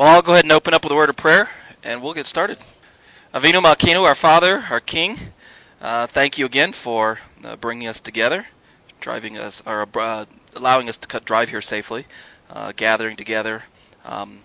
Well, I'll go ahead and open up with a word of prayer, and we'll get started. Avinu Malkinu, our Father, our King, uh, thank you again for uh, bringing us together, driving us, or uh, allowing us to drive here safely, uh, gathering together. Um,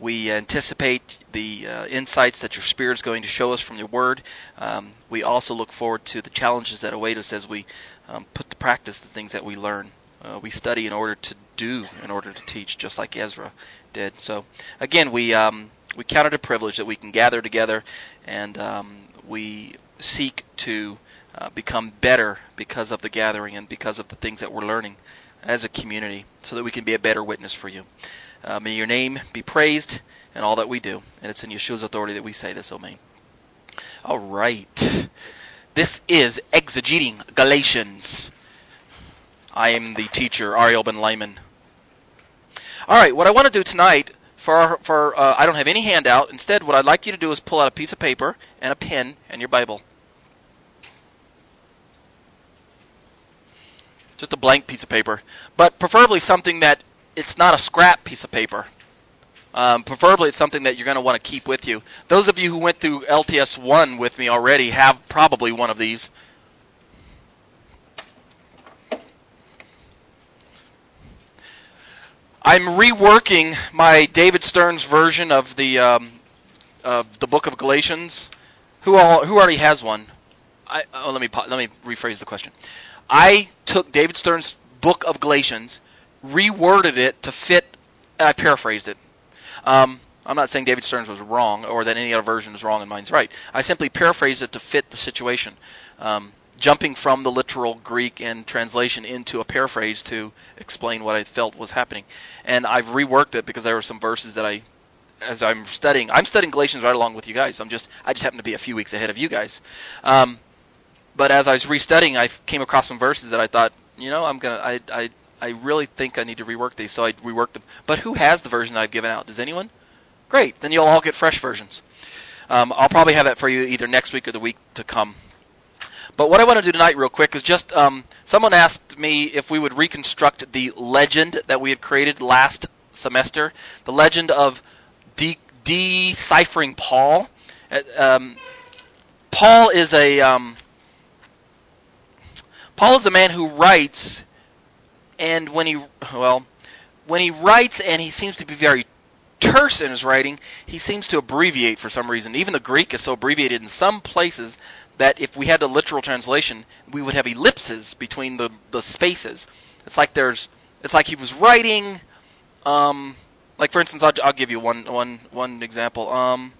we anticipate the uh, insights that your Spirit is going to show us from your Word. Um, we also look forward to the challenges that await us as we um, put to practice the things that we learn. Uh, we study in order to do, in order to teach, just like Ezra did. So, again, we um, we count it a privilege that we can gather together, and um, we seek to uh, become better because of the gathering and because of the things that we're learning as a community, so that we can be a better witness for you. Uh, may your name be praised in all that we do, and it's in Yeshua's authority that we say this, Amen. All right, this is exegeting Galatians. I am the teacher, Ariel Ben Lyman. All right, what I want to do tonight for for uh, I don't have any handout. Instead, what I'd like you to do is pull out a piece of paper and a pen and your Bible. Just a blank piece of paper, but preferably something that it's not a scrap piece of paper. Um, preferably, it's something that you're going to want to keep with you. Those of you who went through LTS one with me already have probably one of these. I'm reworking my David Stern's version of the um, of the Book of Galatians. Who all who already has one? I, oh, let me let me rephrase the question. I took David Stern's Book of Galatians, reworded it to fit. I paraphrased it. Um, I'm not saying David Stearns was wrong or that any other version is wrong and mine's right. I simply paraphrased it to fit the situation. Um, jumping from the literal Greek and translation into a paraphrase to explain what I felt was happening. And I've reworked it because there were some verses that I as I'm studying, I'm studying Galatians right along with you guys. I'm just I just happen to be a few weeks ahead of you guys. Um, but as I was restudying, I came across some verses that I thought, you know, I'm gonna I I I really think I need to rework these, so I reworked them. But who has the version I've given out? Does anyone? Great, then you'll all get fresh versions. Um, I'll probably have that for you either next week or the week to come. But what I want to do tonight, real quick, is just um, someone asked me if we would reconstruct the legend that we had created last semester, the legend of de- deciphering Paul. Uh, um, Paul is a um, Paul is a man who writes, and when he well, when he writes, and he seems to be very terse in his writing, he seems to abbreviate for some reason. Even the Greek is so abbreviated in some places that if we had a literal translation, we would have ellipses between the, the spaces. It's like there's, it's like he was writing, um, like for instance, I'll, I'll give you one, one, one example. Um,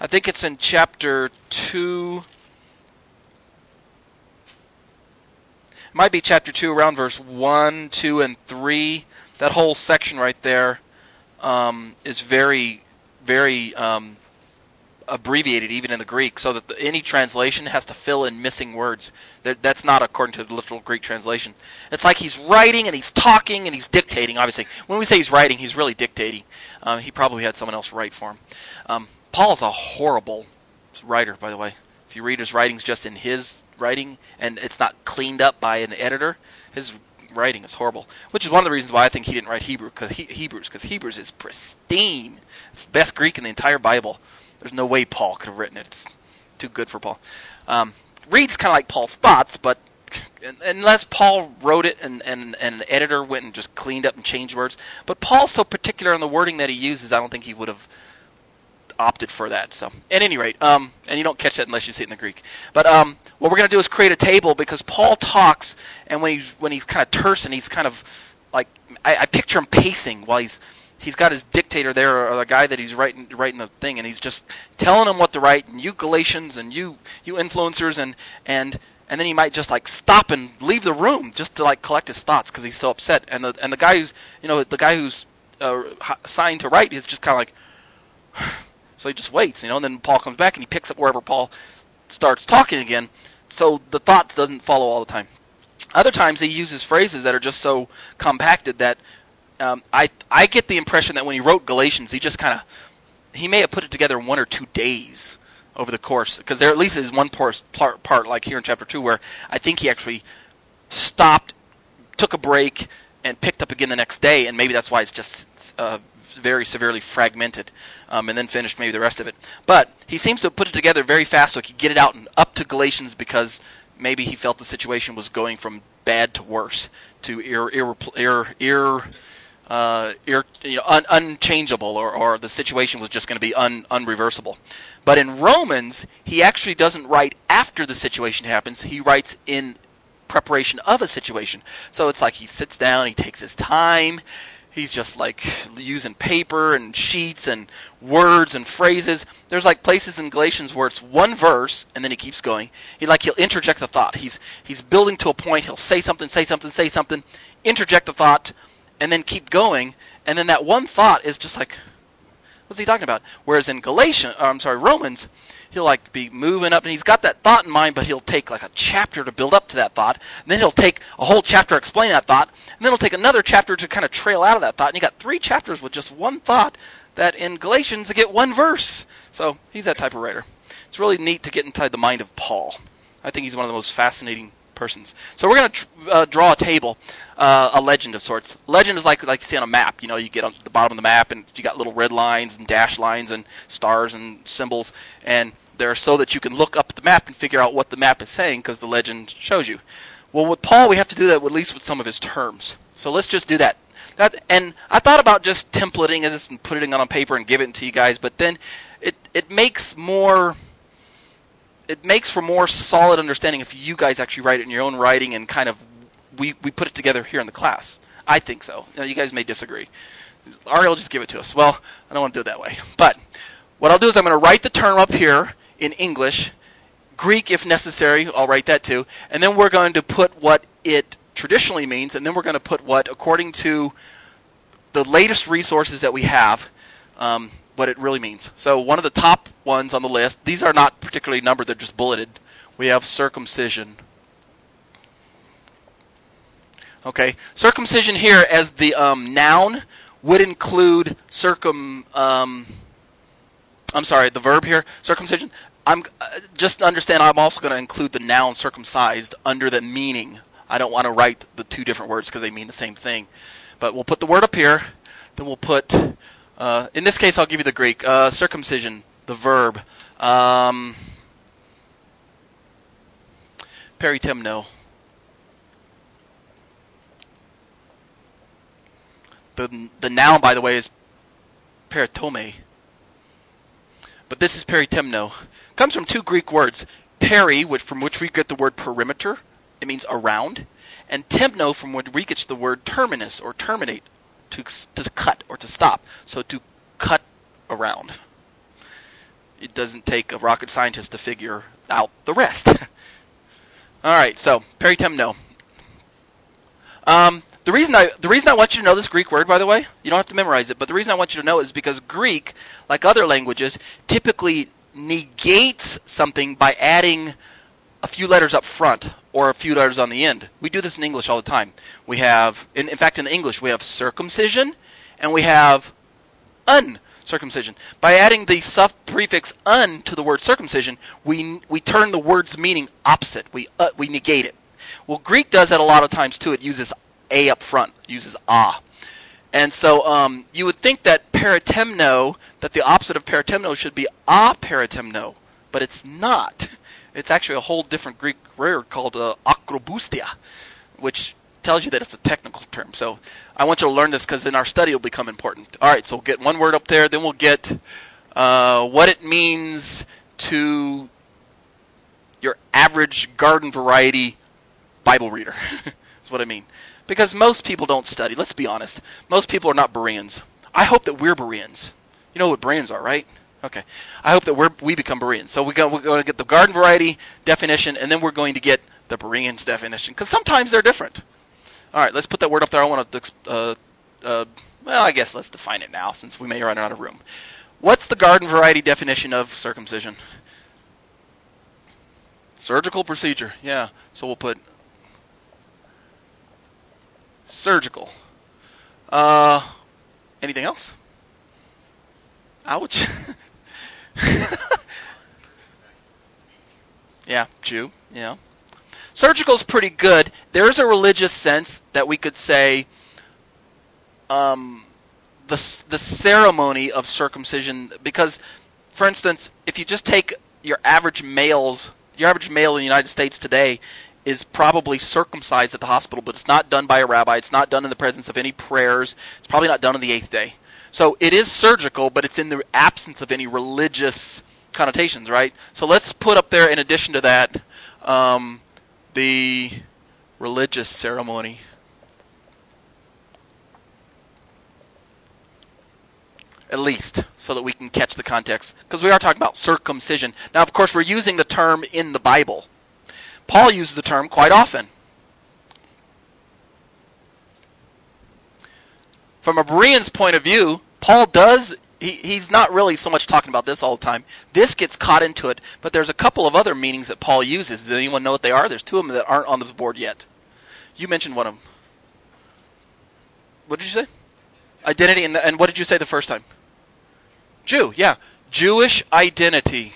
I think it's in chapter two. It might be chapter two, around verse one, two, and three. That whole section right there um, is very, very um, abbreviated even in the Greek, so that the, any translation has to fill in missing words. That, that's not according to the literal Greek translation. It's like he's writing and he's talking and he's dictating. Obviously, when we say he's writing, he's really dictating. Uh, he probably had someone else write for him. Um, Paul is a horrible writer, by the way. If you read his writings just in his writing and it's not cleaned up by an editor, his writing is horrible. Which is one of the reasons why I think he didn't write Hebrew, cause he, Hebrews, because Hebrews is pristine. It's the best Greek in the entire Bible. There's no way Paul could have written it. It's too good for Paul. Um, kind of like Paul's thoughts, but unless Paul wrote it and, and, and an editor went and just cleaned up and changed words. But Paul's so particular on the wording that he uses, I don't think he would have opted for that. So, at any rate, um, and you don't catch that unless you see it in the Greek. But um, what we're going to do is create a table because Paul talks, and when he's when he's kind of terse and he's kind of like I, I picture him pacing while he's he's got his dictator there or the guy that he's writing writing the thing, and he's just telling him what to write. And you Galatians and you you influencers and and and then he might just like stop and leave the room just to like collect his thoughts because he's so upset. And the and the guy who's you know the guy who's uh, assigned to write is just kind of like. So he just waits, you know, and then Paul comes back and he picks up wherever Paul starts talking again. So the thought doesn't follow all the time. Other times he uses phrases that are just so compacted that um, I I get the impression that when he wrote Galatians, he just kind of he may have put it together in one or two days over the course because there at least is one part, part part like here in chapter two where I think he actually stopped, took a break, and picked up again the next day, and maybe that's why it's just uh, very severely fragmented, um, and then finished maybe the rest of it. But he seems to have put it together very fast so he could get it out and up to Galatians because maybe he felt the situation was going from bad to worse to ir, ir, ir, uh, ir, you know, un, unchangeable, or, or the situation was just going to be un, unreversible. But in Romans, he actually doesn't write after the situation happens. He writes in preparation of a situation. So it's like he sits down, he takes his time, he's just like using paper and sheets and words and phrases. There's like places in Galatians where it's one verse and then he keeps going. He like he'll interject a thought. He's he's building to a point. He'll say something, say something, say something, interject a thought, and then keep going. And then that one thought is just like, what's he talking about? Whereas in Galatians, or I'm sorry, Romans, he'll like be moving up and he's got that thought in mind but he'll take like a chapter to build up to that thought and then he'll take a whole chapter to explain that thought and then he'll take another chapter to kind of trail out of that thought and you got three chapters with just one thought that in galatians to get one verse so he's that type of writer it's really neat to get inside the mind of paul i think he's one of the most fascinating persons. So we're going to tr- uh, draw a table, uh, a legend of sorts. Legend is like like you see on a map. You know, you get on the bottom of the map and you got little red lines and dash lines and stars and symbols, and they're so that you can look up the map and figure out what the map is saying because the legend shows you. Well, with Paul, we have to do that at least with some of his terms. So let's just do that. That and I thought about just templating this and putting it on paper and giving it to you guys, but then it it makes more it makes for more solid understanding if you guys actually write it in your own writing and kind of we, we put it together here in the class. I think so. Know, you guys may disagree. Ariel, just give it to us. Well, I don't want to do it that way. But what I'll do is I'm going to write the term up here in English, Greek if necessary. I'll write that too, and then we're going to put what it traditionally means, and then we're going to put what, according to the latest resources that we have, um, what it really means. So one of the top ones on the list, these are not particularly numbered, they're just bulleted. We have circumcision. Okay, circumcision here as the um, noun would include circum. Um, I'm sorry, the verb here, circumcision. I'm uh, just understand. I'm also going to include the noun circumcised under the meaning. I don't want to write the two different words because they mean the same thing. But we'll put the word up here. Then we'll put uh, in this case, I'll give you the Greek. Uh, circumcision, the verb. Um, peritemno. The, the noun, by the way, is peritome. But this is peritemno. comes from two Greek words. Peri, which, from which we get the word perimeter. It means around. And temno, from which we get the word terminus, or terminate, to, to cut or to stop. So to cut around. It doesn't take a rocket scientist to figure out the rest. All right, so peritemno. Um, the reason I the reason I want you to know this Greek word, by the way, you don't have to memorize it, but the reason I want you to know is because Greek, like other languages, typically negates something by adding a few letters up front or a few letters on the end. We do this in English all the time. We have, in, in fact, in English, we have circumcision and we have uncircumcision. By adding the suff prefix un to the word circumcision, we we turn the word's meaning opposite. We uh, we negate it. Well, Greek does that a lot of times too. It uses a up front, uses a. And so um, you would think that peritemno, that the opposite of peritemno should be a peritemno, but it's not. It's actually a whole different Greek word called uh, akroboustia, which tells you that it's a technical term. So I want you to learn this because in our study it'll become important. All right, so we'll get one word up there, then we'll get uh, what it means to your average garden variety Bible reader. That's what I mean. Because most people don't study. Let's be honest. Most people are not Bereans. I hope that we're Bereans. You know what Bereans are, right? Okay. I hope that we're, we become Bereans. So we go, we're going to get the garden variety definition, and then we're going to get the Bereans definition. Because sometimes they're different. All right, let's put that word up there. I want to, uh, uh, well, I guess let's define it now since we may run out of room. What's the garden variety definition of circumcision? Surgical procedure. Yeah. So we'll put surgical. Uh, anything else? Ouch. yeah, Jew. Yeah. Surgical's pretty good. There's a religious sense that we could say um, the the ceremony of circumcision because for instance, if you just take your average males, your average male in the United States today is probably circumcised at the hospital, but it's not done by a rabbi. It's not done in the presence of any prayers. It's probably not done on the eighth day. So it is surgical, but it's in the absence of any religious connotations, right? So let's put up there, in addition to that, um, the religious ceremony. At least, so that we can catch the context. Because we are talking about circumcision. Now, of course, we're using the term in the Bible. Paul uses the term quite often. From a Berean's point of view, Paul does he, he's not really so much talking about this all the time. This gets caught into it, but there's a couple of other meanings that Paul uses. Does anyone know what they are? There's two of them that aren't on the board yet. You mentioned one of them. What did you say? Identity, and, and what did you say the first time? Jew, yeah. Jewish identity.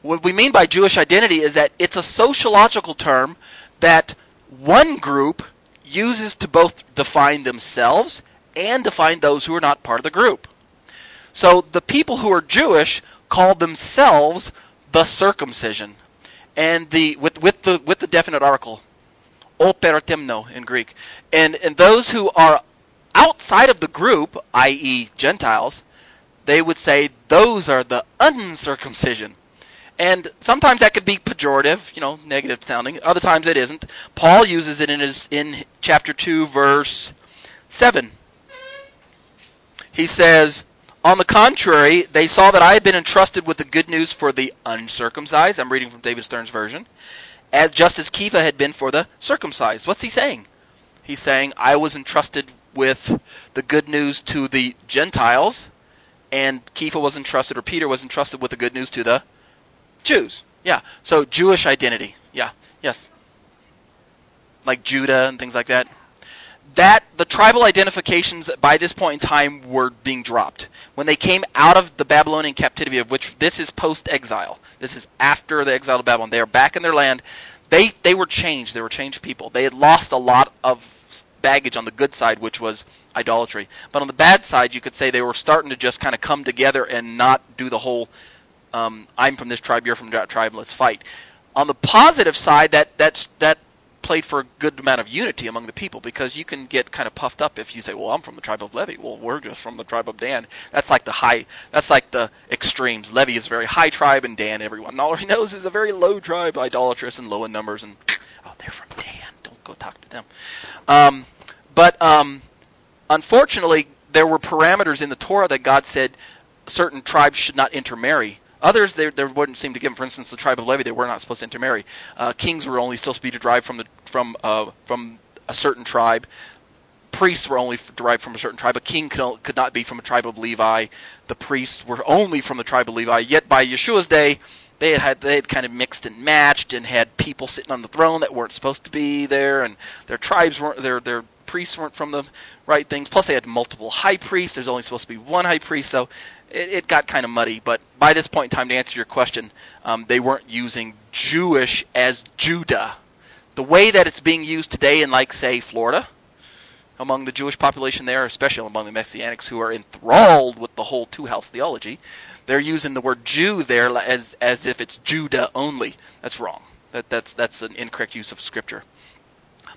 What we mean by Jewish identity is that it's a sociological term that one group uses to both define themselves and define those who are not part of the group. So the people who are Jewish call themselves the circumcision. And the with, with the with the definite article, operatemno in Greek. And and those who are outside of the group, i.e. Gentiles, they would say those are the uncircumcision. And sometimes that could be pejorative, you know, negative sounding. Other times it isn't. Paul uses it in his in chapter 2 verse 7. He says, "On the contrary, they saw that I had been entrusted with the good news for the uncircumcised." I'm reading from David Stern's version. As just as Kepha had been for the circumcised. What's he saying? He's saying, "I was entrusted with the good news to the Gentiles, and Kepha was entrusted or Peter was entrusted with the good news to the Jews. Yeah. So Jewish identity. Yeah. Yes. Like Judah and things like that. That the tribal identifications by this point in time were being dropped. When they came out of the Babylonian captivity, of which this is post exile. This is after the exile of Babylon. They are back in their land. They they were changed. They were changed people. They had lost a lot of baggage on the good side, which was idolatry. But on the bad side, you could say they were starting to just kind of come together and not do the whole um, I'm from this tribe, you're from that tribe, let's fight. On the positive side, that that's that played for a good amount of unity among the people because you can get kind of puffed up if you say, "Well, I'm from the tribe of Levi." Well, we're just from the tribe of Dan. That's like the high. That's like the extremes. Levi is a very high tribe, and Dan, everyone already knows, is a very low tribe, idolatrous and low in numbers. And oh, they're from Dan. Don't go talk to them. Um, but um, unfortunately, there were parameters in the Torah that God said certain tribes should not intermarry Others, there, there wouldn't seem to give. For instance, the tribe of Levi, they were not supposed to intermarry. Uh, kings were only supposed to be derived from the from uh, from a certain tribe. Priests were only derived from a certain tribe. A king could, could not be from a tribe of Levi. The priests were only from the tribe of Levi. Yet by Yeshua's day, they had, had they had kind of mixed and matched and had people sitting on the throne that weren't supposed to be there, and their tribes weren't their their priests weren't from the right things. Plus, they had multiple high priests. There's only supposed to be one high priest, so it, it got kind of muddy. But by this point in time, to answer your question, um, they weren't using Jewish as Judah. The way that it's being used today in, like, say, Florida, among the Jewish population there, especially among the Messianics who are enthralled with the whole two house theology. They're using the word Jew there as as if it's Judah only. That's wrong. That that's that's an incorrect use of scripture.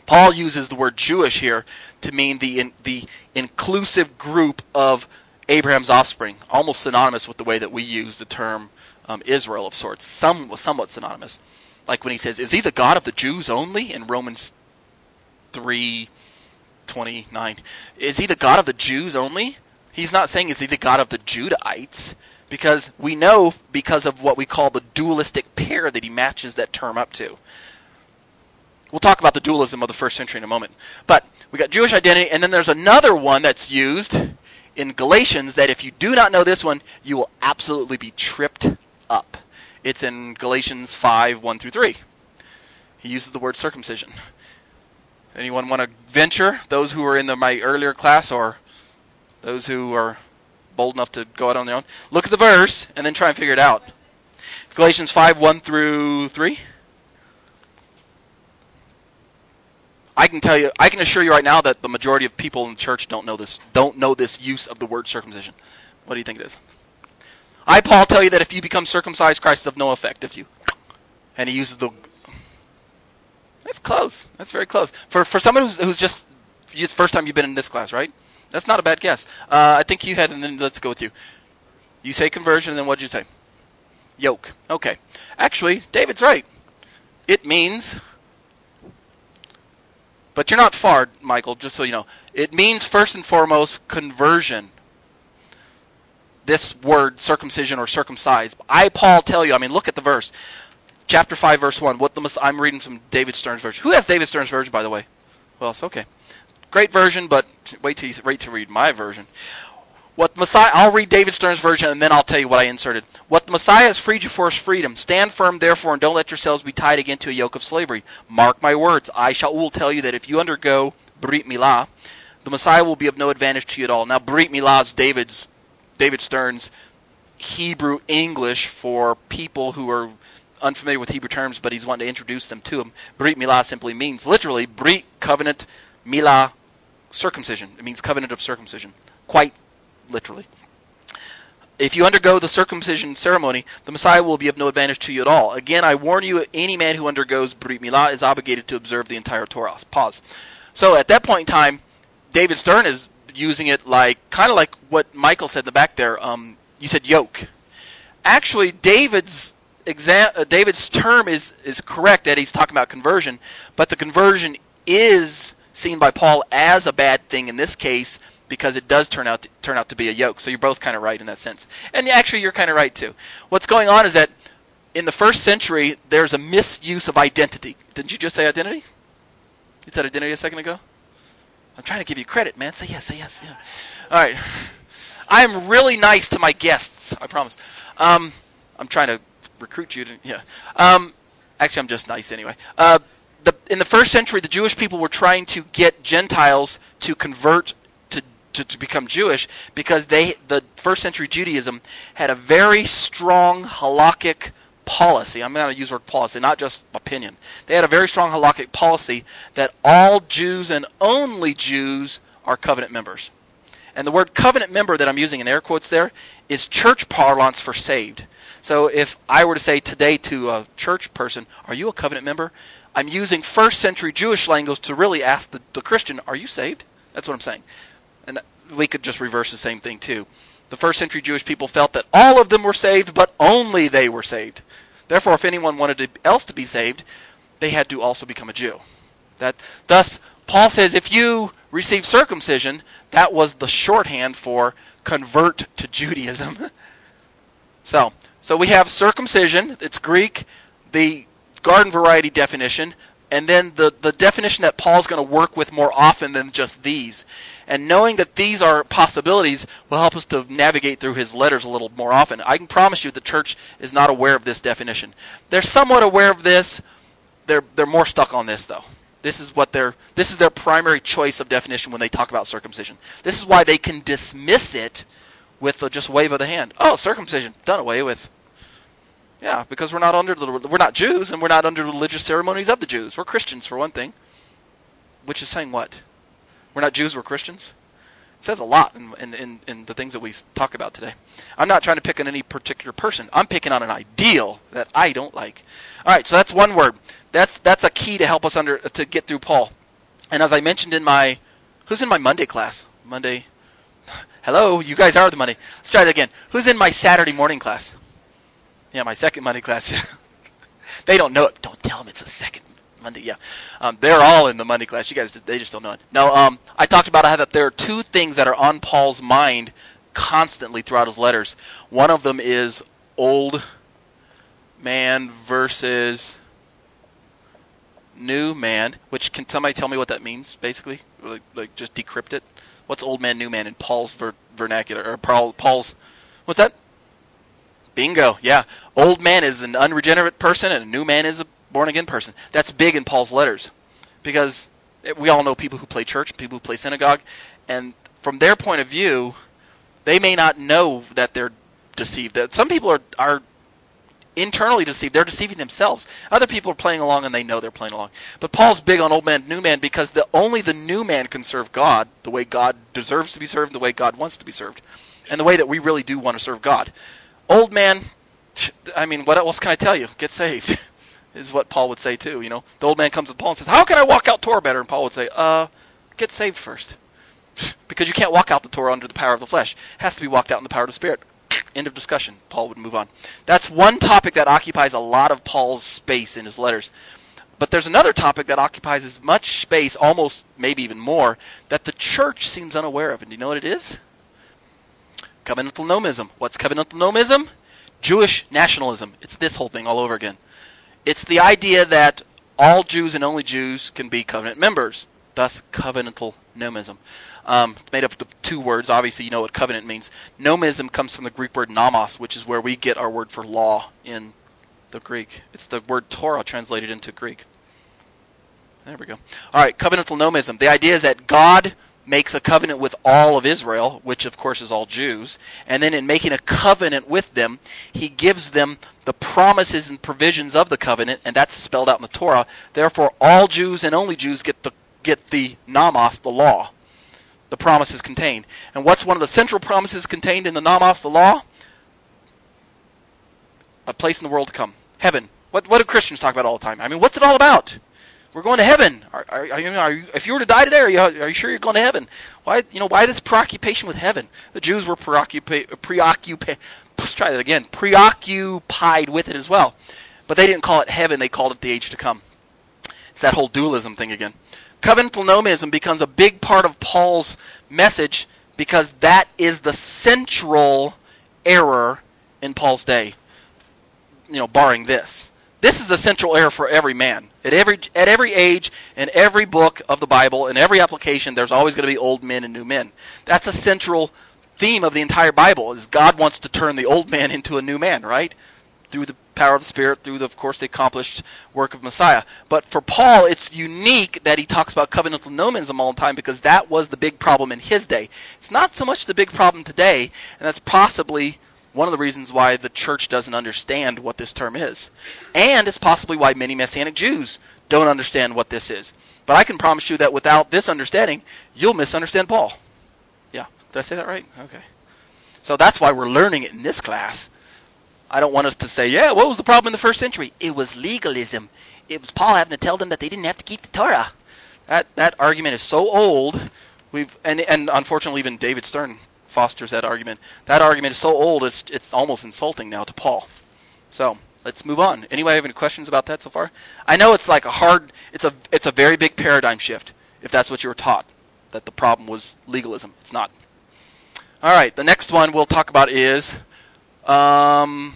Paul uses the word Jewish here to mean the in, the inclusive group of Abraham's offspring, almost synonymous with the way that we use the term um, Israel of sorts, some somewhat synonymous. Like when he says, "Is he the God of the Jews only?" in Romans three twenty nine. Is he the God of the Jews only? He's not saying is he the God of the Judahites because we know because of what we call the dualistic pair that he matches that term up to. We'll talk about the dualism of the first century in a moment. But we got Jewish identity, and then there's another one that's used in Galatians that if you do not know this one, you will absolutely be tripped up. It's in Galatians 5 1 through 3. He uses the word circumcision. Anyone want to venture? Those who were in the, my earlier class or those who are bold enough to go out on their own? Look at the verse and then try and figure it out. Galatians 5 1 through 3. I can tell you, I can assure you right now that the majority of people in the church don't know this, don't know this use of the word circumcision. What do you think it is? I, Paul, tell you that if you become circumcised, Christ is of no effect if you. And he uses the that's close. That's very close. For for someone who's who's just first time you've been in this class, right? That's not a bad guess. Uh, I think you had, and then let's go with you. You say conversion, and then what did you say? Yoke. Okay. Actually, David's right. It means, but you're not far, Michael. Just so you know, it means first and foremost conversion. This word circumcision or circumcised. I, Paul, tell you. I mean, look at the verse chapter 5, verse 1. What the I'm reading from David Stern's version. Who has David Stern's version, by the way? Well, it's okay. Great version, but wait you, wait to read my version. What Messiah, I'll read David Stern's version and then I'll tell you what I inserted. What the Messiah has freed you for is freedom. Stand firm, therefore, and don't let yourselves be tied again to a yoke of slavery. Mark my words. I shall will tell you that if you undergo Brit Milah, the Messiah will be of no advantage to you at all. Now, Brit Milah is David's, David Stern's Hebrew English for people who are unfamiliar with Hebrew terms, but he's wanting to introduce them to him. Brit Milah simply means literally Brit covenant, Milah circumcision. It means covenant of circumcision, quite literally. If you undergo the circumcision ceremony, the Messiah will be of no advantage to you at all. Again, I warn you, any man who undergoes Brit Milah is obligated to observe the entire Torah. Pause. So at that point in time, David Stern is using it like kind of like what Michael said in the back there. Um, you said yoke. Actually, David's uh, David's term is is correct that he's talking about conversion, but the conversion is seen by Paul as a bad thing in this case because it does turn out to, turn out to be a yoke. So you're both kind of right in that sense, and actually you're kind of right too. What's going on is that in the first century there's a misuse of identity. Didn't you just say identity? You said identity a second ago. I'm trying to give you credit, man. Say yes, say yes, yeah. All right. I'm really nice to my guests. I promise. Um, I'm trying to recruit you to yeah. Um, actually, I'm just nice anyway. Uh, the, in the first century, the Jewish people were trying to get Gentiles to convert to, to, become Jewish because they the first century Judaism had a very strong halakhic policy. I'm going to use the word policy, not just opinion. They had a very strong halakhic policy that all Jews and only Jews are covenant members. And the word covenant member that I'm using in air quotes there is church parlance for saved. So if I were to say today to a church person, Are you a covenant member? I'm using first century Jewish language to really ask the, the Christian, Are you saved? That's what I'm saying. And we could just reverse the same thing too. The first century Jewish people felt that all of them were saved, but only they were saved. Therefore, if anyone wanted to, else to be saved, they had to also become a Jew. That thus Paul says if you receive circumcision, that was the shorthand for convert to Judaism. so, so we have circumcision, it's Greek, the garden variety definition, and then the, the definition that Paul's going to work with more often than just these. And knowing that these are possibilities will help us to navigate through his letters a little more often. I can promise you the church is not aware of this definition. They're somewhat aware of this. They're, they're more stuck on this, though. This is what their this is their primary choice of definition when they talk about circumcision. This is why they can dismiss it with a just wave of the hand. Oh, circumcision done away with. Yeah, because we're not under the we're not Jews and we're not under religious ceremonies of the Jews. We're Christians for one thing. Which is saying what? We're not Jews, we're Christians. It says a lot in, in, in, in the things that we talk about today. I'm not trying to pick on any particular person. I'm picking on an ideal that I don't like. All right, so that's one word. That's that's a key to help us under to get through Paul. And as I mentioned in my who's in my Monday class? Monday. Hello, you guys are the Monday. Let's try it again. Who's in my Saturday morning class? Yeah, my second Monday class. Yeah. they don't know it. Don't tell them it's a second Monday. Yeah, um, they're all in the Monday class. You guys, they just don't know it. No, um, I talked about how that there are two things that are on Paul's mind constantly throughout his letters. One of them is old man versus new man. Which can somebody tell me what that means? Basically, like, like just decrypt it. What's old man, new man in Paul's ver- vernacular or Paul, Paul's? What's that? Bingo. Yeah. Old man is an unregenerate person, and a new man is a born again person. That's big in Paul's letters because we all know people who play church, people who play synagogue, and from their point of view, they may not know that they're deceived. That some people are are internally deceived. They're deceiving themselves. Other people are playing along and they know they're playing along. But Paul's big on old man, new man because the only the new man can serve God the way God deserves to be served, the way God wants to be served, and the way that we really do want to serve God. Old man, I mean, what else can I tell you? Get saved. Is what Paul would say too. You know, the old man comes to Paul and says, "How can I walk out Torah better?" And Paul would say, "Uh, get saved first, because you can't walk out the Torah under the power of the flesh. It has to be walked out in the power of the Spirit." End of discussion. Paul would move on. That's one topic that occupies a lot of Paul's space in his letters. But there's another topic that occupies as much space, almost maybe even more, that the church seems unaware of. And do you know what it is? Covenantal nomism. What's covenantal nomism? Jewish nationalism. It's this whole thing all over again. It's the idea that all Jews and only Jews can be covenant members. Thus, covenantal nomism. Um, it's made up of two words. Obviously, you know what covenant means. Nomism comes from the Greek word nomos, which is where we get our word for law in the Greek. It's the word Torah translated into Greek. There we go. All right, covenantal nomism. The idea is that God makes a covenant with all of Israel, which of course is all Jews, and then in making a covenant with them, he gives them the promises and provisions of the covenant, and that's spelled out in the Torah. Therefore, all Jews and only Jews get the get the nomos, the law, the promises contained. And what's one of the central promises contained in the nomos, the law? A place in the world to come, heaven. What what do Christians talk about all the time? I mean, what's it all about? We're going to heaven. Are, are, are, you, are you, if you were to die today, are you, are you sure you're going to heaven? Why, you know, why this preoccupation with heaven? The Jews were preoccupied. Let's try that again. Preoccupied with it as well, but they didn't call it heaven. They called it the age to come. It's that whole dualism thing again. Covenantal nomism becomes a big part of Paul's message because that is the central error in Paul's day. You know, barring this. This is a central error for every man. At every at every age, in every book of the Bible, in every application, there's always going to be old men and new men. That's a central theme of the entire Bible. Is God wants to turn the old man into a new man, right? Through the power of the Spirit, through the, of course, the accomplished work of Messiah. But for Paul, it's unique that he talks about covenantal nomism all the time because that was the big problem in his day. It's not so much the big problem today, and that's possibly one of the reasons why the church doesn't understand what this term is. And it's possibly why many Messianic Jews don't understand what this is. But I can promise you that without this understanding, you'll misunderstand Paul. Yeah. Did I say that right? Okay. So that's why we're learning it in this class. I don't want us to say, yeah, what was the problem in the first century? It was legalism. It was Paul having to tell them that they didn't have to keep the Torah. That that argument is so old. We've and and unfortunately even David Stern fosters that argument. That argument is so old it's it's almost insulting now to Paul. So let's move on. Anybody have any questions about that so far? I know it's like a hard it's a it's a very big paradigm shift if that's what you were taught that the problem was legalism. It's not. All right, the next one we'll talk about is um,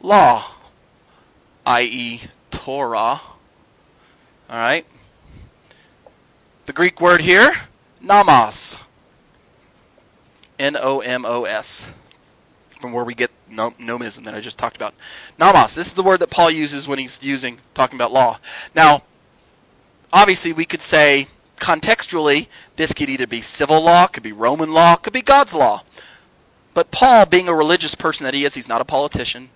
law, i.e., Torah. All right. The Greek word here, nomos. N O M O S. From where we get nom- nomism that I just talked about. Nomos. This is the word that Paul uses when he's using talking about law. Now, obviously, we could say contextually, this could either be civil law, could be Roman law, could be God's law. But Paul, being a religious person that he is, he's not a politician,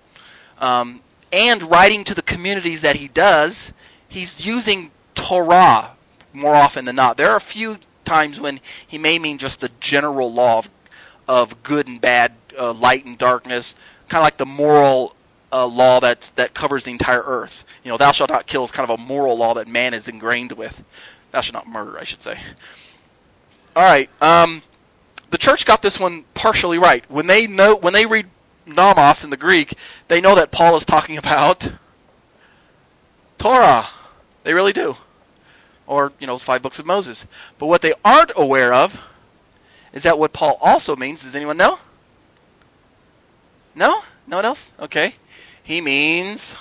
um, and writing to the communities that he does, he's using Torah more often than not. There are a few times when he may mean just the general law of, of good and bad, uh, light and darkness, kind of like the moral uh, law that that covers the entire earth. You know, thou shalt not kill is kind of a moral law that man is ingrained with. Thou shalt not murder, I should say. All right. Um, the church got this one partially right. When they know, when they read nomos in the Greek, they know that Paul is talking about Torah. They really do. Or, you know, five books of Moses. But what they aren't aware of is that what Paul also means. Does anyone know? No? No one else? Okay. He means.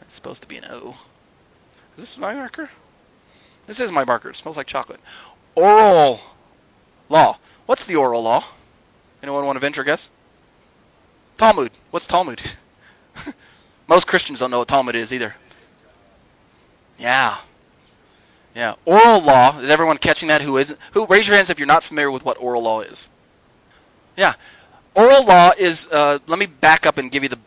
That's supposed to be an O. Is this my marker? This is my marker. It smells like chocolate. Oral law. What's the oral law? Anyone want to venture a guess? Talmud. What's Talmud? Most Christians don't know what Talmud is either. Yeah. Yeah. Oral law. Is everyone catching that? Who isn't? Who? Raise your hands if you're not familiar with what oral law is. Yeah. Oral law is. Uh, let me back up and give you the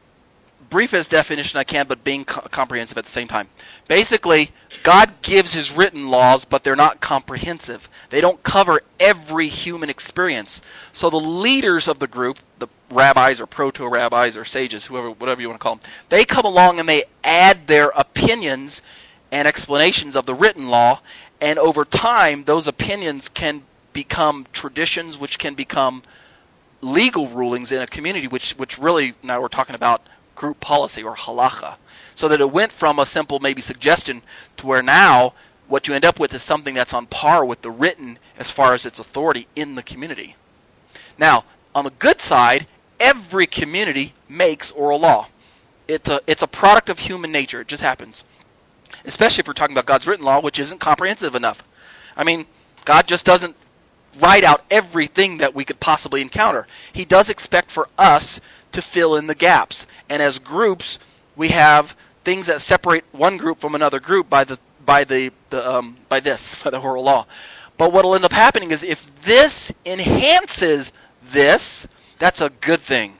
briefest definition I can, but being co- comprehensive at the same time. Basically, God gives His written laws, but they're not comprehensive. They don't cover every human experience. So the leaders of the group, the rabbis or proto rabbis or sages, whoever, whatever you want to call them, they come along and they add their opinions and explanations of the written law, and over time, those opinions can become traditions, which can become legal rulings in a community, which which really now we're talking about group policy or halacha. So that it went from a simple maybe suggestion to where now what you end up with is something that's on par with the written as far as its authority in the community. Now, on the good side, every community makes oral law. It's a it's a product of human nature. It just happens. Especially if we're talking about God's written law, which isn't comprehensive enough. I mean, God just doesn't write out everything that we could possibly encounter. He does expect for us to fill in the gaps. And as groups, we have things that separate one group from another group by the by the, the um, by this by the oral law. But what will end up happening is if this enhances this, that's a good thing.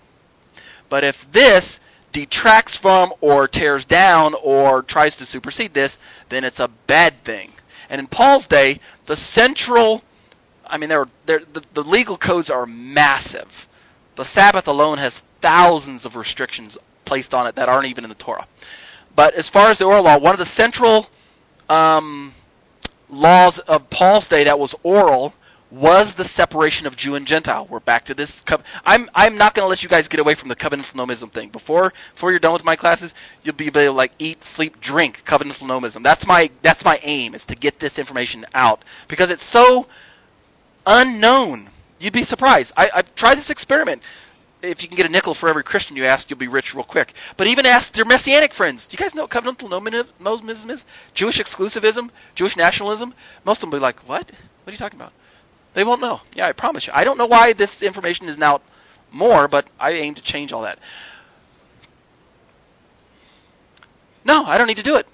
But if this detracts from or tears down or tries to supersede this, then it's a bad thing. And in Paul's day, the central I mean, there are they're, the, the legal codes are massive. The Sabbath alone has thousands of restrictions placed on it that aren't even in the Torah. But as far as the oral law, one of the central um, laws of Paul's day that was oral was the separation of Jew and Gentile. We're back to this. Co- I'm I'm not going to let you guys get away from the covenantal nomism thing. Before before you're done with my classes, you'll be able to like eat, sleep, drink covenantal nomism. That's my that's my aim is to get this information out because it's so unknown. You'd be surprised. I, I've tried this experiment. If you can get a nickel for every Christian you ask, you'll be rich real quick. But even ask their Messianic friends. Do you guys know what covenantal nomism is? Jewish exclusivism? Jewish nationalism? Most of them will be like, what? What are you talking about? They won't know. Yeah, I promise you. I don't know why this information is now more, but I aim to change all that. No, I don't need to do it.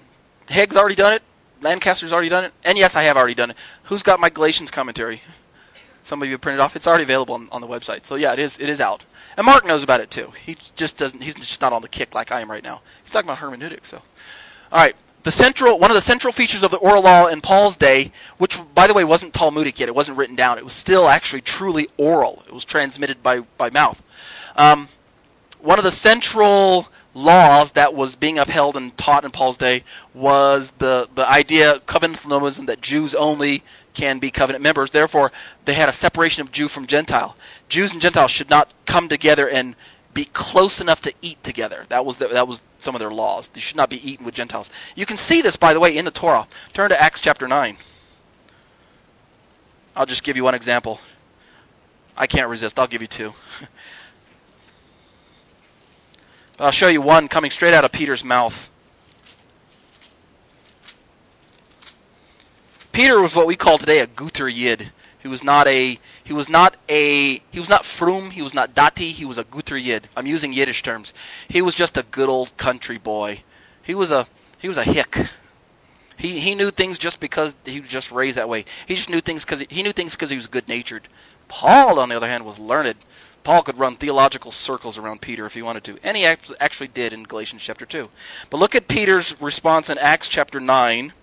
Hegg's already done it. Lancaster's already done it. And yes, I have already done it. Who's got my Galatians commentary? Somebody you printed off. It's already available on, on the website. So yeah, it is. It is out. And Mark knows about it too. He just doesn't. He's just not on the kick like I am right now. He's talking about hermeneutics. So, all right. The central one of the central features of the oral law in Paul's day, which by the way wasn't Talmudic yet. It wasn't written down. It was still actually truly oral. It was transmitted by by mouth. Um, one of the central laws that was being upheld and taught in Paul's day was the the idea of covenantalism that Jews only can be covenant members. Therefore, they had a separation of Jew from Gentile. Jews and Gentiles should not come together and be close enough to eat together. That was the, that was some of their laws. They should not be eaten with Gentiles. You can see this, by the way, in the Torah. Turn to Acts chapter nine. I'll just give you one example. I can't resist. I'll give you two. I'll show you one coming straight out of Peter's mouth. Peter was what we call today a guter yid. He was not a he was not a he was not frum, he was not dati, he was a guter yid. I'm using Yiddish terms. He was just a good old country boy. He was a he was a hick. He he knew things just because he was just raised that way. He just knew things because he, he knew things because he was good natured. Paul, on the other hand, was learned. Paul could run theological circles around Peter if he wanted to, and he actually did in Galatians chapter two. But look at Peter's response in Acts chapter nine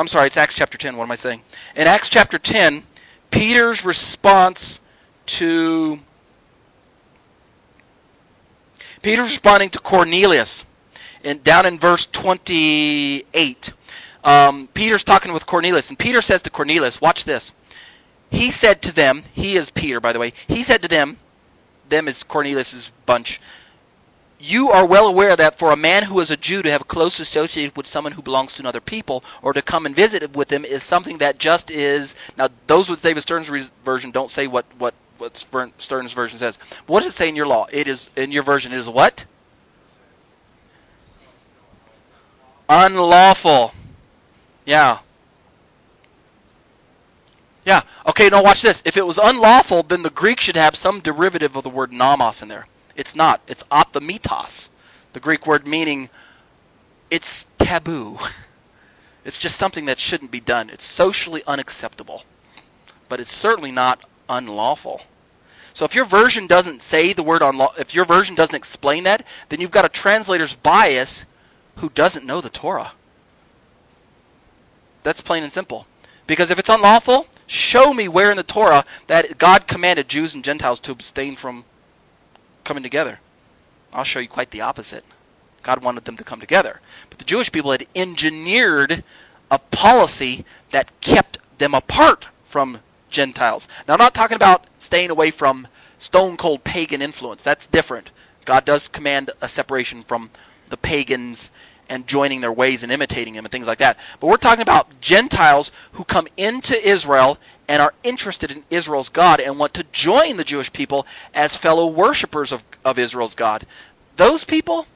I'm sorry, it's Acts chapter 10. What am I saying? In Acts chapter 10, Peter's response to Peter's responding to Cornelius, and down in verse 28. Um, Peter's talking with Cornelius, and Peter says to Cornelius, "Watch this." He said to them, he is Peter, by the way. He said to them, them is Cornelius's bunch. You are well aware that for a man who is a Jew to have close associated with someone who belongs to another people, or to come and visit with them, is something that just is. Now, those with David Stern's re- version don't say what what what Stern's version says. What does it say in your law? It is in your version. It is what? Unlawful. Yeah. Yeah. Okay, now watch this. If it was unlawful, then the Greek should have some derivative of the word nomos in there. It's not. It's athamitos. The Greek word meaning it's taboo. It's just something that shouldn't be done. It's socially unacceptable. But it's certainly not unlawful. So if your version doesn't say the word unlawful, if your version doesn't explain that, then you've got a translator's bias who doesn't know the Torah. That's plain and simple. Because if it's unlawful, show me where in the Torah that God commanded Jews and Gentiles to abstain from coming together. I'll show you quite the opposite. God wanted them to come together. But the Jewish people had engineered a policy that kept them apart from Gentiles. Now, I'm not talking about staying away from stone cold pagan influence. That's different. God does command a separation from the pagans and joining their ways and imitating them and things like that. But we're talking about Gentiles who come into Israel and are interested in Israel's God and want to join the Jewish people as fellow worshippers of, of Israel's God. Those people,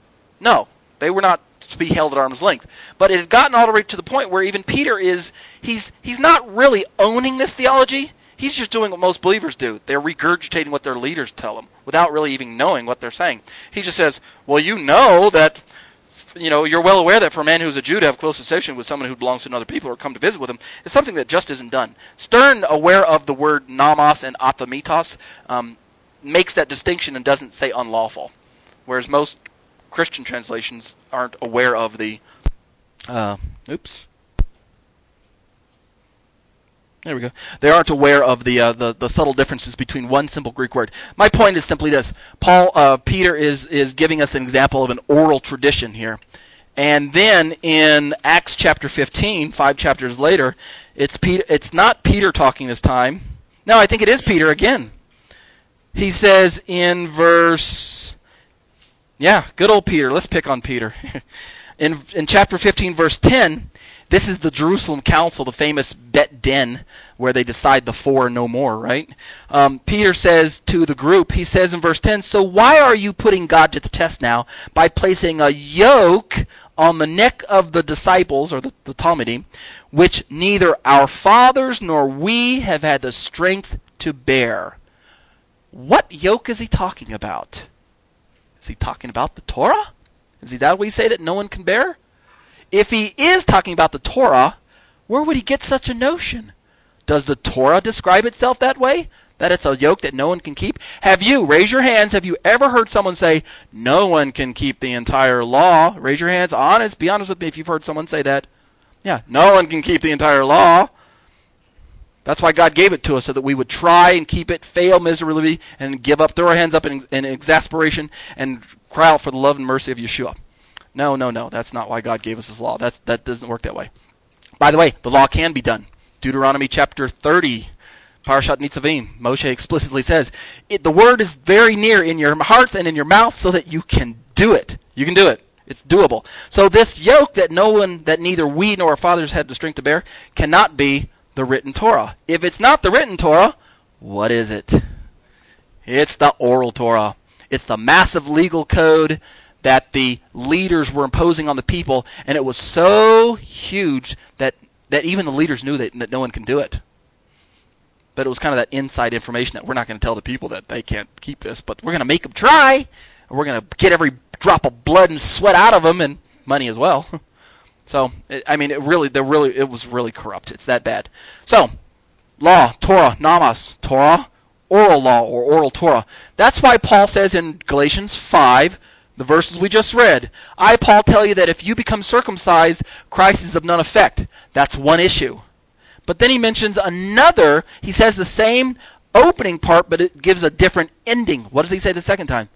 no, they were not to be held at arm's length. But it had gotten all the way to the point where even Peter is he's he's not really owning this theology. He's just doing what most believers do. They're regurgitating what their leaders tell them without really even knowing what they're saying. He just says, "Well, you know that you know, you're well aware that for a man who's a Jew to have close association with someone who belongs to another people or come to visit with him is something that just isn't done. Stern, aware of the word nomos and athamitos, um, makes that distinction and doesn't say unlawful, whereas most Christian translations aren't aware of the. Uh, oops. There we go. They aren't aware of the, uh, the the subtle differences between one simple Greek word. My point is simply this: Paul, uh, Peter is is giving us an example of an oral tradition here, and then in Acts chapter 15, five chapters later, it's Peter. It's not Peter talking this time. No, I think it is Peter again. He says in verse, yeah, good old Peter. Let's pick on Peter. in in chapter 15, verse 10. This is the Jerusalem Council, the famous Bet Din, where they decide the four no more, right? Um, Peter says to the group, he says in verse 10, So why are you putting God to the test now by placing a yoke on the neck of the disciples, or the, the talmidim, which neither our fathers nor we have had the strength to bear? What yoke is he talking about? Is he talking about the Torah? Is he that we say that no one can bear? If he is talking about the Torah, where would he get such a notion? Does the Torah describe itself that way? That it's a yoke that no one can keep? Have you, raise your hands, have you ever heard someone say, no one can keep the entire law? Raise your hands, honest, be honest with me if you've heard someone say that. Yeah, no one can keep the entire law. That's why God gave it to us, so that we would try and keep it, fail miserably, and give up, throw our hands up in, in exasperation, and cry out for the love and mercy of Yeshua. No, no, no. That's not why God gave us His law. That's that doesn't work that way. By the way, the law can be done. Deuteronomy chapter 30, Parashat Nitzavim, Moshe explicitly says, the word is very near in your hearts and in your mouth so that you can do it. You can do it. It's doable. So this yoke that no one, that neither we nor our fathers had the strength to bear, cannot be the written Torah. If it's not the written Torah, what is it? It's the oral Torah. It's the massive legal code that the leaders were imposing on the people, and it was so huge that, that even the leaders knew that, that no one can do it. But it was kind of that inside information that we're not going to tell the people that they can't keep this, but we're going to make them try, and we're going to get every drop of blood and sweat out of them, and money as well. so, I mean, it really, really, it was really corrupt. It's that bad. So, law, Torah, Namas, Torah, oral law or oral Torah. That's why Paul says in Galatians 5 the verses we just read. I, Paul, tell you that if you become circumcised, Christ is of none effect. That's one issue. But then he mentions another. He says the same opening part, but it gives a different ending. What does he say the second time?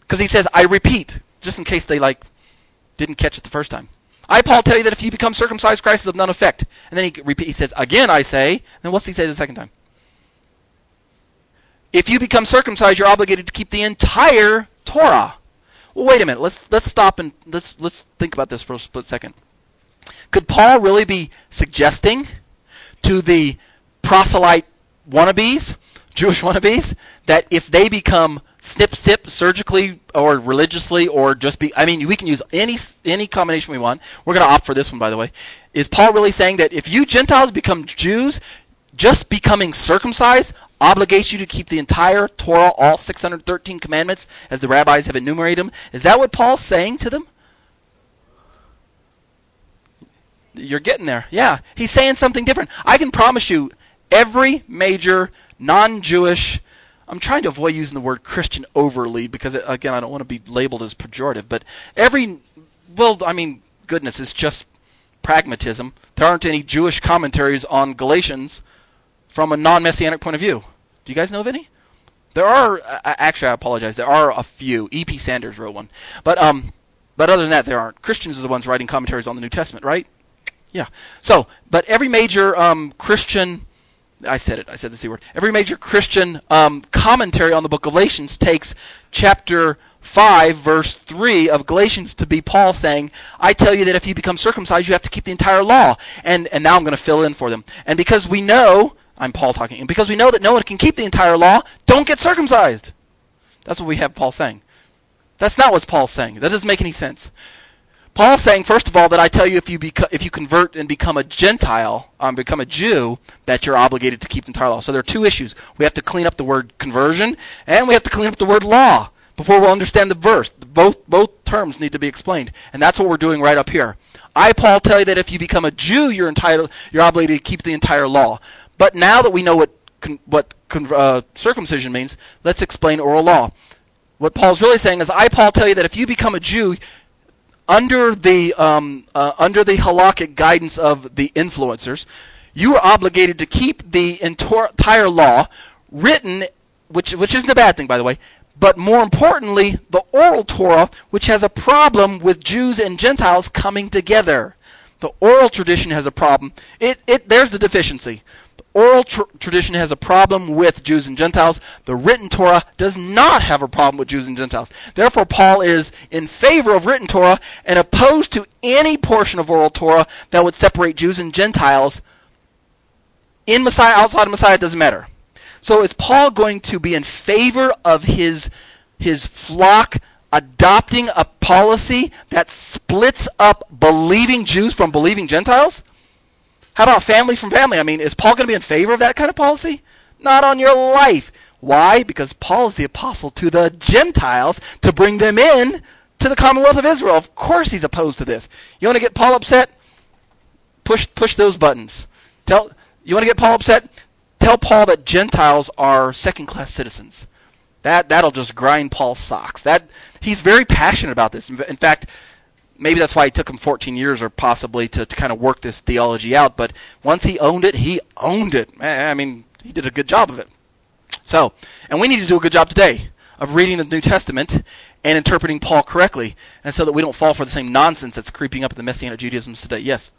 Because he says, I repeat, just in case they like didn't catch it the first time. I, Paul, tell you that if you become circumcised, Christ is of none effect. And then he repeat, he says, again I say. Then what's he say the second time? If you become circumcised, you're obligated to keep the entire Torah. Well, wait a minute. Let's let's stop and let's let's think about this for a split second. Could Paul really be suggesting to the proselyte wannabes, Jewish wannabes, that if they become snip snip surgically or religiously or just be I mean we can use any any combination we want. We're going to opt for this one by the way. Is Paul really saying that if you Gentiles become Jews, just becoming circumcised obligates you to keep the entire Torah, all 613 commandments as the rabbis have enumerated them? Is that what Paul's saying to them? You're getting there. Yeah. He's saying something different. I can promise you every major non-Jewish I'm trying to avoid using the word Christian overly because, again, I don't want to be labeled as pejorative. But every, well, I mean, goodness, it's just pragmatism. There aren't any Jewish commentaries on Galatians from a non messianic point of view. Do you guys know of any? There are, actually, I apologize, there are a few. E.P. Sanders wrote one. But, um, but other than that, there aren't. Christians are the ones writing commentaries on the New Testament, right? Yeah. So, but every major um, Christian I said it. I said the C word. Every major Christian um, commentary on the book of Galatians takes chapter 5, verse 3 of Galatians to be Paul saying, I tell you that if you become circumcised, you have to keep the entire law. And, and now I'm going to fill in for them. And because we know, I'm Paul talking, and because we know that no one can keep the entire law, don't get circumcised. That's what we have Paul saying. That's not what Paul's saying. That doesn't make any sense. Paul's saying, first of all, that I tell you if you beco- if you convert and become a Gentile, um, become a Jew, that you're obligated to keep the entire law. So there are two issues. We have to clean up the word conversion, and we have to clean up the word law before we'll understand the verse. Both both terms need to be explained, and that's what we're doing right up here. I, Paul, tell you that if you become a Jew, you're entitled, you're obligated to keep the entire law. But now that we know what con- what con- uh, circumcision means, let's explain oral law. What Paul's really saying is, I, Paul, tell you that if you become a Jew, under the um, uh, under the halakhic guidance of the influencers, you are obligated to keep the entire law written, which which isn't a bad thing, by the way. But more importantly, the oral Torah, which has a problem with Jews and Gentiles coming together. The oral tradition has a problem. It, it, there's the deficiency oral tr- tradition has a problem with Jews and Gentiles. The written Torah does not have a problem with Jews and Gentiles. Therefore, Paul is in favor of written Torah and opposed to any portion of oral Torah that would separate Jews and Gentiles. In Messiah, outside of Messiah, it doesn't matter. So is Paul going to be in favor of his his flock adopting a policy that splits up believing Jews from believing Gentiles? How about family from family? I mean, is Paul going to be in favor of that kind of policy? Not on your life. Why? Because Paul is the apostle to the Gentiles to bring them in to the commonwealth of Israel. Of course he's opposed to this. You want to get Paul upset? Push push those buttons. Tell you want to get Paul upset? Tell Paul that Gentiles are second-class citizens. That that'll just grind Paul's socks. That he's very passionate about this. In fact, maybe that's why it took him 14 years or possibly to, to kind of work this theology out. But once he owned it, he owned it. I mean, he did a good job of it. So, and we need to do a good job today of reading the New Testament and interpreting Paul correctly, and so that we don't fall for the same nonsense that's creeping up in the Messianic Judaism today. Yes.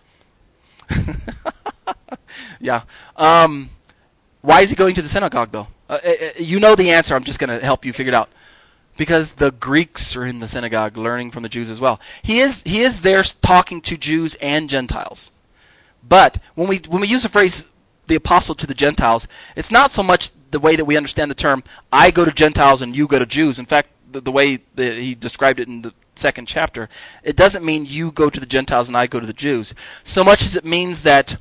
yeah. Um, why is he going to the synagogue, though? Uh, uh, uh you know the answer. I'm just going to help you figure it out because the Greeks are in the synagogue learning from the Jews as well. He is he is there talking to Jews and Gentiles. But when we when we use the phrase the apostle to the Gentiles, it's not so much the way that we understand the term I go to Gentiles and you go to Jews. In fact, the, the way that he described it in the second chapter, it doesn't mean you go to the Gentiles and I go to the Jews. So much as it means that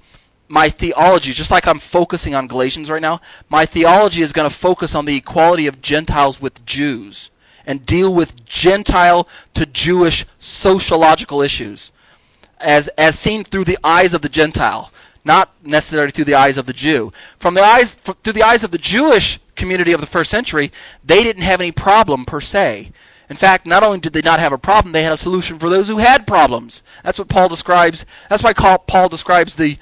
my theology, just like I'm focusing on Galatians right now, my theology is going to focus on the equality of Gentiles with Jews and deal with Gentile to Jewish sociological issues as, as seen through the eyes of the Gentile, not necessarily through the eyes of the Jew. From the eyes, through the eyes of the Jewish community of the first century, they didn't have any problem per se. In fact, not only did they not have a problem, they had a solution for those who had problems. That's what Paul describes. That's why Paul describes the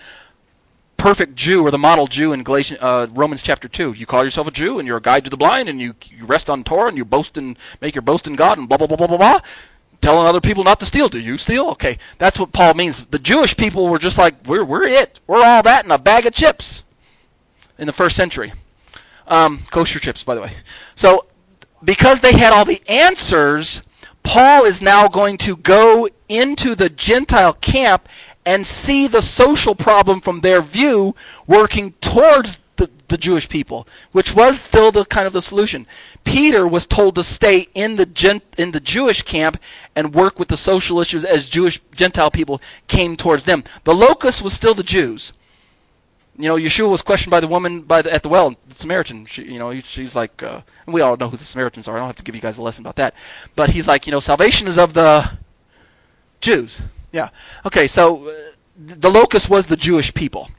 perfect Jew or the model Jew in Galatians, uh, Romans chapter 2. You call yourself a Jew and you're a guide to the blind and you, you rest on Torah and you boast and make your boast in God and blah, blah, blah, blah, blah, blah. Telling other people not to steal. Do you steal? Okay. That's what Paul means. The Jewish people were just like, we're, we're it. We're all that in a bag of chips in the first century. Um, kosher chips, by the way. So, because they had all the answers, Paul is now going to go into the Gentile camp and see the social problem from their view working towards the, the Jewish people, which was still the kind of the solution. Peter was told to stay in the in the Jewish camp and work with the social issues as Jewish Gentile people came towards them. The locus was still the Jews. You know, Yeshua was questioned by the woman by the, at the well, the Samaritan. She, you know, she's like, uh, we all know who the Samaritans are. I don't have to give you guys a lesson about that. But he's like, you know, salvation is of the Jews. Yeah. Okay, so uh, the locus was the Jewish people.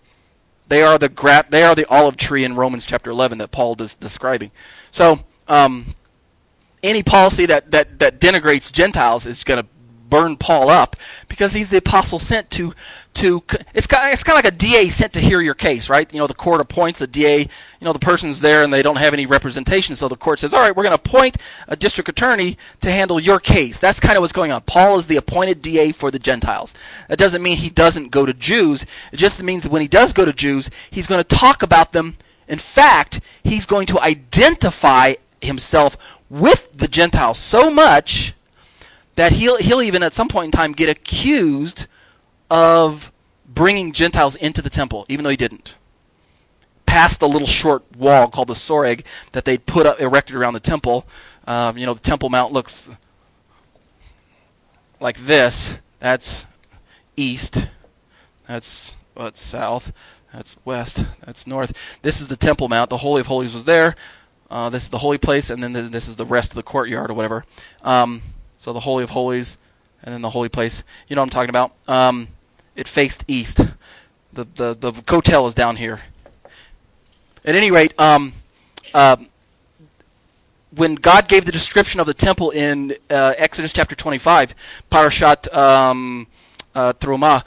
They are the gra- they are the olive tree in Romans chapter 11 that Paul is describing. So, um, any policy that, that, that denigrates Gentiles is going to burn Paul up because he's the apostle sent to to it's kind of, it's kind of like a DA sent to hear your case, right? You know, the court appoints a DA. You know, the person's there and they don't have any representation, so the court says, "All right, we're going to appoint a district attorney to handle your case." That's kind of what's going on. Paul is the appointed DA for the Gentiles. That doesn't mean he doesn't go to Jews. It just means that when he does go to Jews, he's going to talk about them. In fact, he's going to identify himself with the Gentiles so much that he'll he'll even at some point in time get accused of bringing Gentiles into the temple, even though he didn't. Past the little short wall called the Soreg that they'd put up erected around the temple. Um, you know, the Temple Mount looks like this. That's east. That's what's south. That's west. That's north. This is the Temple Mount. The Holy of Holies was there. Uh, this is the holy place, and then this is the rest of the courtyard or whatever. Um, so the Holy of Holies, and then the holy place. You know what I'm talking about? Um, it faced east. The the the Kotel is down here. At any rate, um, uh, when God gave the description of the temple in uh, Exodus chapter 25, Parashat um, uh, Terumah,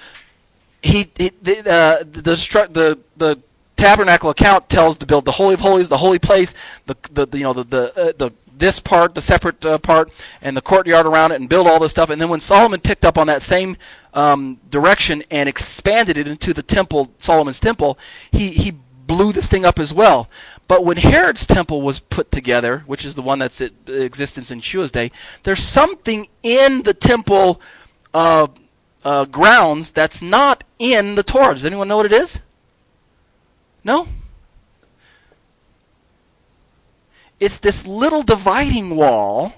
he, he the, uh, the, the the tabernacle account tells to build the holy of holies, the holy place, the the, the you know the the, uh, the this part, the separate uh, part, and the courtyard around it, and build all this stuff. And then when Solomon picked up on that same um, direction and expanded it into the temple, Solomon's temple, he he blew this thing up as well. But when Herod's temple was put together, which is the one that's in existence in Shua's day, there's something in the temple uh, uh, grounds that's not in the Torah. Does anyone know what it is? No? It's this little dividing wall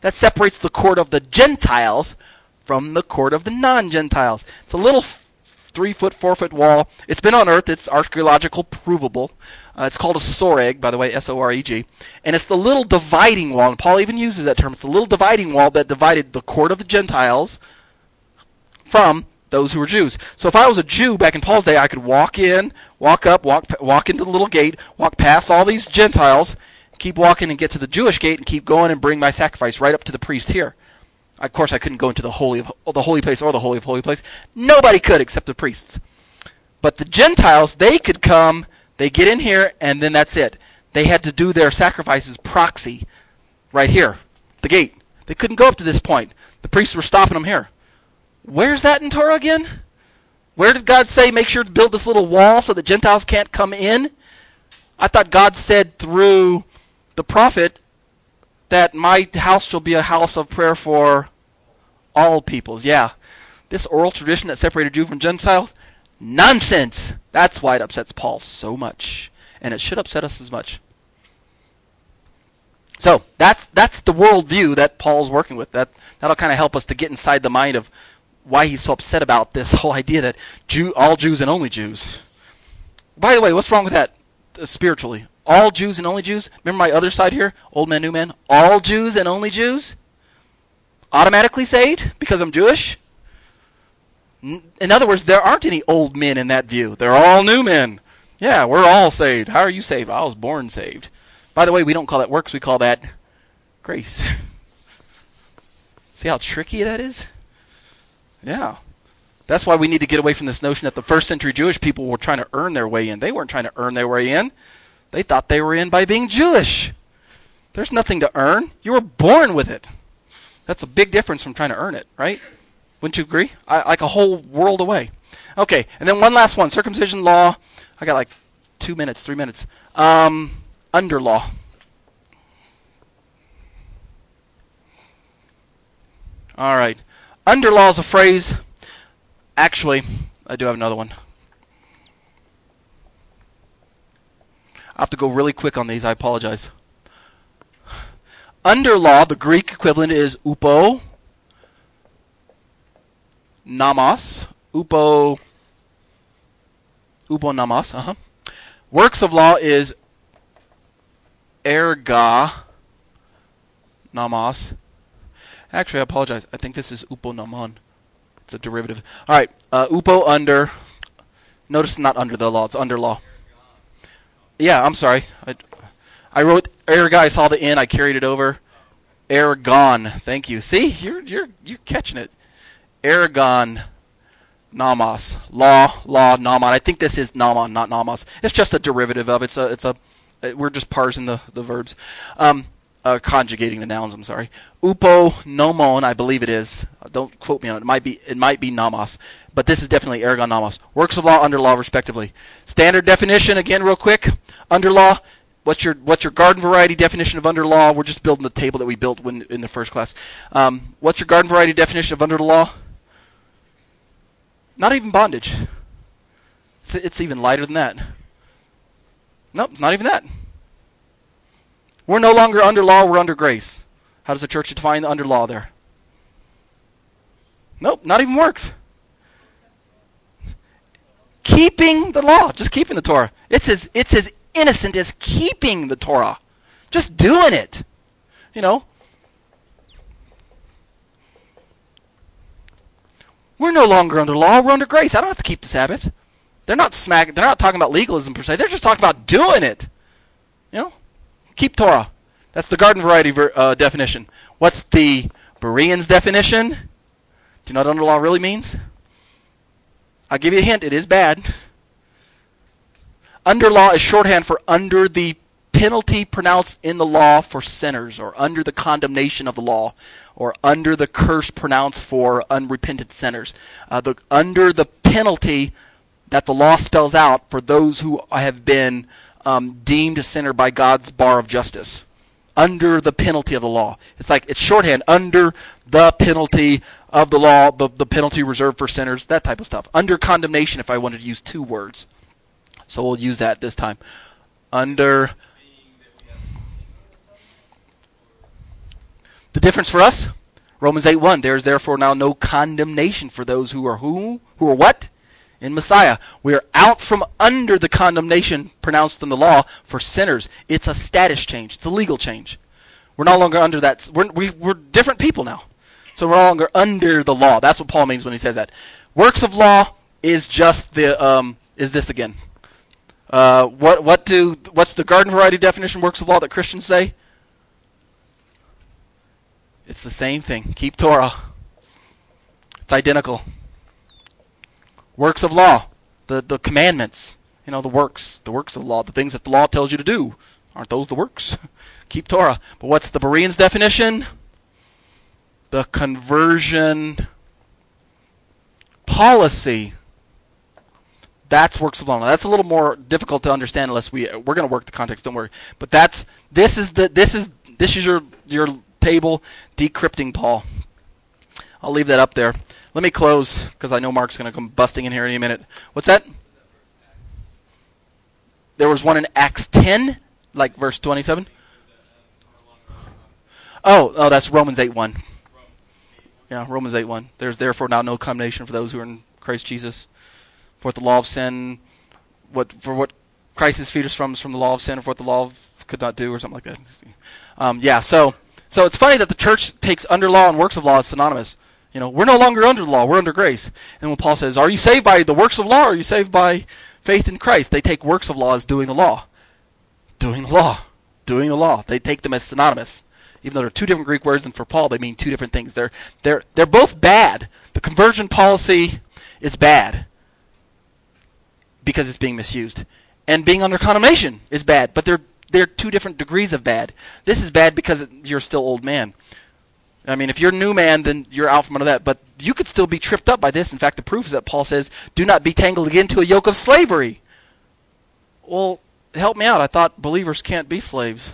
that separates the court of the Gentiles from the court of the non Gentiles. It's a little f- three foot, four foot wall. It's been unearthed, it's archaeological provable. Uh, it's called a soreg, by the way, S O R E G. And it's the little dividing wall, and Paul even uses that term. It's the little dividing wall that divided the court of the Gentiles from those who were Jews. So if I was a Jew back in Paul's day, I could walk in, walk up, walk walk into the little gate, walk past all these Gentiles, keep walking and get to the Jewish gate and keep going and bring my sacrifice right up to the priest here. Of course, I couldn't go into the holy of the holy place or the holy of holy place. Nobody could except the priests. But the Gentiles, they could come, they get in here, and then that's it. They had to do their sacrifices proxy right here, the gate. They couldn't go up to this point. The priests were stopping them here. Where's that in Torah again? Where did God say make sure to build this little wall so the Gentiles can't come in? I thought God said through the prophet that my house shall be a house of prayer for all peoples. Yeah. This oral tradition that separated Jew from Gentile, nonsense. That's why it upsets Paul so much. And it should upset us as much. So that's that's the worldview that Paul's working with. That that'll kind of help us to get inside the mind of why he's so upset about this whole idea that Jew, all Jews and only Jews. By the way, what's wrong with that uh, spiritually? All Jews and only Jews? Remember my other side here? Old man, new man? All Jews and only Jews? Automatically saved because I'm Jewish? In other words, there aren't any old men in that view. They're all new men. Yeah, we're all saved. How are you saved? I was born saved. By the way, we don't call that works, we call that grace. See how tricky that is? Yeah. That's why we need to get away from this notion that the first century Jewish people were trying to earn their way in. They weren't trying to earn their way in. They thought they were in by being Jewish. There's nothing to earn. You were born with it. That's a big difference from trying to earn it, right? Wouldn't you agree? I, like a whole world away. Okay, and then one last one circumcision law. I got like two minutes, three minutes. Um, under law. All right. Under law is a phrase. Actually, I do have another one. I have to go really quick on these. I apologize. Under law, the Greek equivalent is upo namas, Upo upo namos. Uh-huh. Works of law is erga namas. Actually, I apologize. I think this is upo namon. It's a derivative. All right, uh, upo under. Notice not under the law. It's under law. Yeah, I'm sorry. I, I wrote erga. I saw the N. I carried it over. ergon. Thank you. See, you're you're you're catching it. ergon. Namas, Law, law, namon. I think this is namon, not namas. It's just a derivative of it's a it's a we're just parsing the the verbs. Um, uh, conjugating the nouns. I'm sorry. Upo nomon, I believe it is. Don't quote me on it. It might be it might be namas, but this is definitely ergon namas. Works of law, under law, respectively. Standard definition again, real quick. Under law. What's your what's your garden variety definition of under law? We're just building the table that we built when in the first class. Um, what's your garden variety definition of under the law? Not even bondage. It's, it's even lighter than that. Nope, not even that. We're no longer under law, we're under grace. How does the church define the under law there? Nope, not even works. Keeping the law, just keeping the Torah. It's as it's as innocent as keeping the Torah. Just doing it. You know? We're no longer under law, we're under grace. I don't have to keep the Sabbath. They're not smack they're not talking about legalism per se. They're just talking about doing it. You know? Keep Torah. That's the garden variety ver- uh, definition. What's the Bereans definition? Do you know what under law really means? I'll give you a hint. It is bad. Under law is shorthand for under the penalty pronounced in the law for sinners, or under the condemnation of the law, or under the curse pronounced for unrepentant sinners. Uh, the, under the penalty that the law spells out for those who have been um, deemed a sinner by God's bar of justice. Under the penalty of the law. It's like it's shorthand. Under the penalty of the law, the, the penalty reserved for sinners, that type of stuff. Under condemnation, if I wanted to use two words. So we'll use that this time. Under. The difference for us? Romans 8 1. There is therefore now no condemnation for those who are who? Who are what? In Messiah. We are out from under the condemnation pronounced in the law for sinners. It's a status change. It's a legal change. We're no longer under that. We're, we, we are different people now. So we're no longer under the law. That's what Paul means when he says that. Works of law is just the um, is this again? Uh, what what do what's the garden variety definition works of law that Christians say? It's the same thing. Keep Torah. It's identical works of law, the, the commandments, you know, the works, the works of law, the things that the law tells you to do. Aren't those the works? Keep Torah. But what's the Bereans' definition? The conversion policy. That's works of law. Now, that's a little more difficult to understand unless we we're going to work the context. Don't worry. But that's this is the this is this is your your table decrypting Paul. I'll leave that up there. Let me close because I know Mark's going to come busting in here any minute. What's that? There was one in Acts 10, like verse 27. Oh, oh, that's Romans 8 1. Yeah, Romans 8 1. There's therefore now no condemnation for those who are in Christ Jesus. For what the law of sin, what for what Christ has freed us from is from the law of sin, or for what the law of, could not do, or something like that. Um, yeah, so so it's funny that the church takes under law and works of law as synonymous. You know, we're no longer under the law, we're under grace. And when Paul says, Are you saved by the works of law or are you saved by faith in Christ? They take works of law as doing the law. Doing the law. Doing the law. They take them as synonymous. even though they're two different Greek words, and for Paul they mean two different things. They're they're they're both bad. The conversion policy is bad because it's being misused, and being under condemnation is bad. But they're they're two different degrees of bad. This is bad because you're still old man. I mean, if you're new man, then you're out from under that. But you could still be tripped up by this. In fact, the proof is that Paul says, "Do not be tangled again to a yoke of slavery." Well, help me out. I thought believers can't be slaves.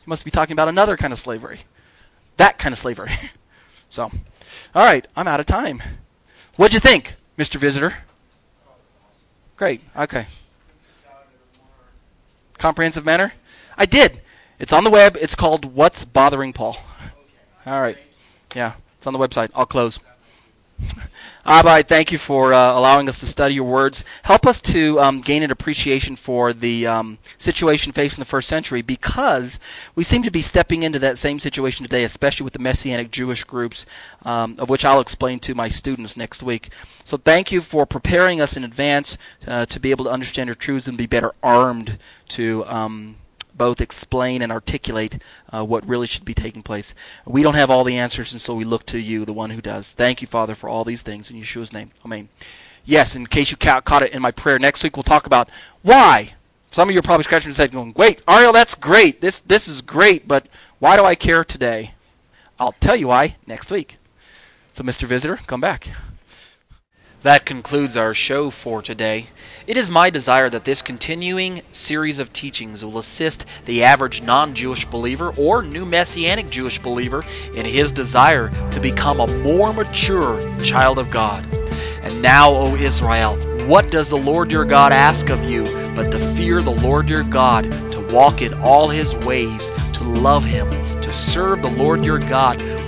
You must be talking about another kind of slavery. That kind of slavery. so, all right, I'm out of time. What'd you think, Mr. Visitor? Great. Okay. Comprehensive manner? I did. It's on the web. It's called What's Bothering Paul. All right. Yeah, it's on the website. I'll close. Abba, thank you for uh, allowing us to study your words. Help us to um, gain an appreciation for the um, situation faced in the first century because we seem to be stepping into that same situation today, especially with the Messianic Jewish groups, um, of which I'll explain to my students next week. So thank you for preparing us in advance uh, to be able to understand your truths and be better armed to um, both explain and articulate uh, what really should be taking place. We don't have all the answers, and so we look to you, the one who does. Thank you, Father, for all these things in Yeshua's name. Amen. Yes, in case you ca- caught it in my prayer, next week we'll talk about why. Some of you are probably scratching your head going, wait, Ariel, that's great. This, this is great, but why do I care today? I'll tell you why next week. So, Mr. Visitor, come back. That concludes our show for today. It is my desire that this continuing series of teachings will assist the average non Jewish believer or new Messianic Jewish believer in his desire to become a more mature child of God. And now, O Israel, what does the Lord your God ask of you but to fear the Lord your God, to walk in all his ways, to love him, to serve the Lord your God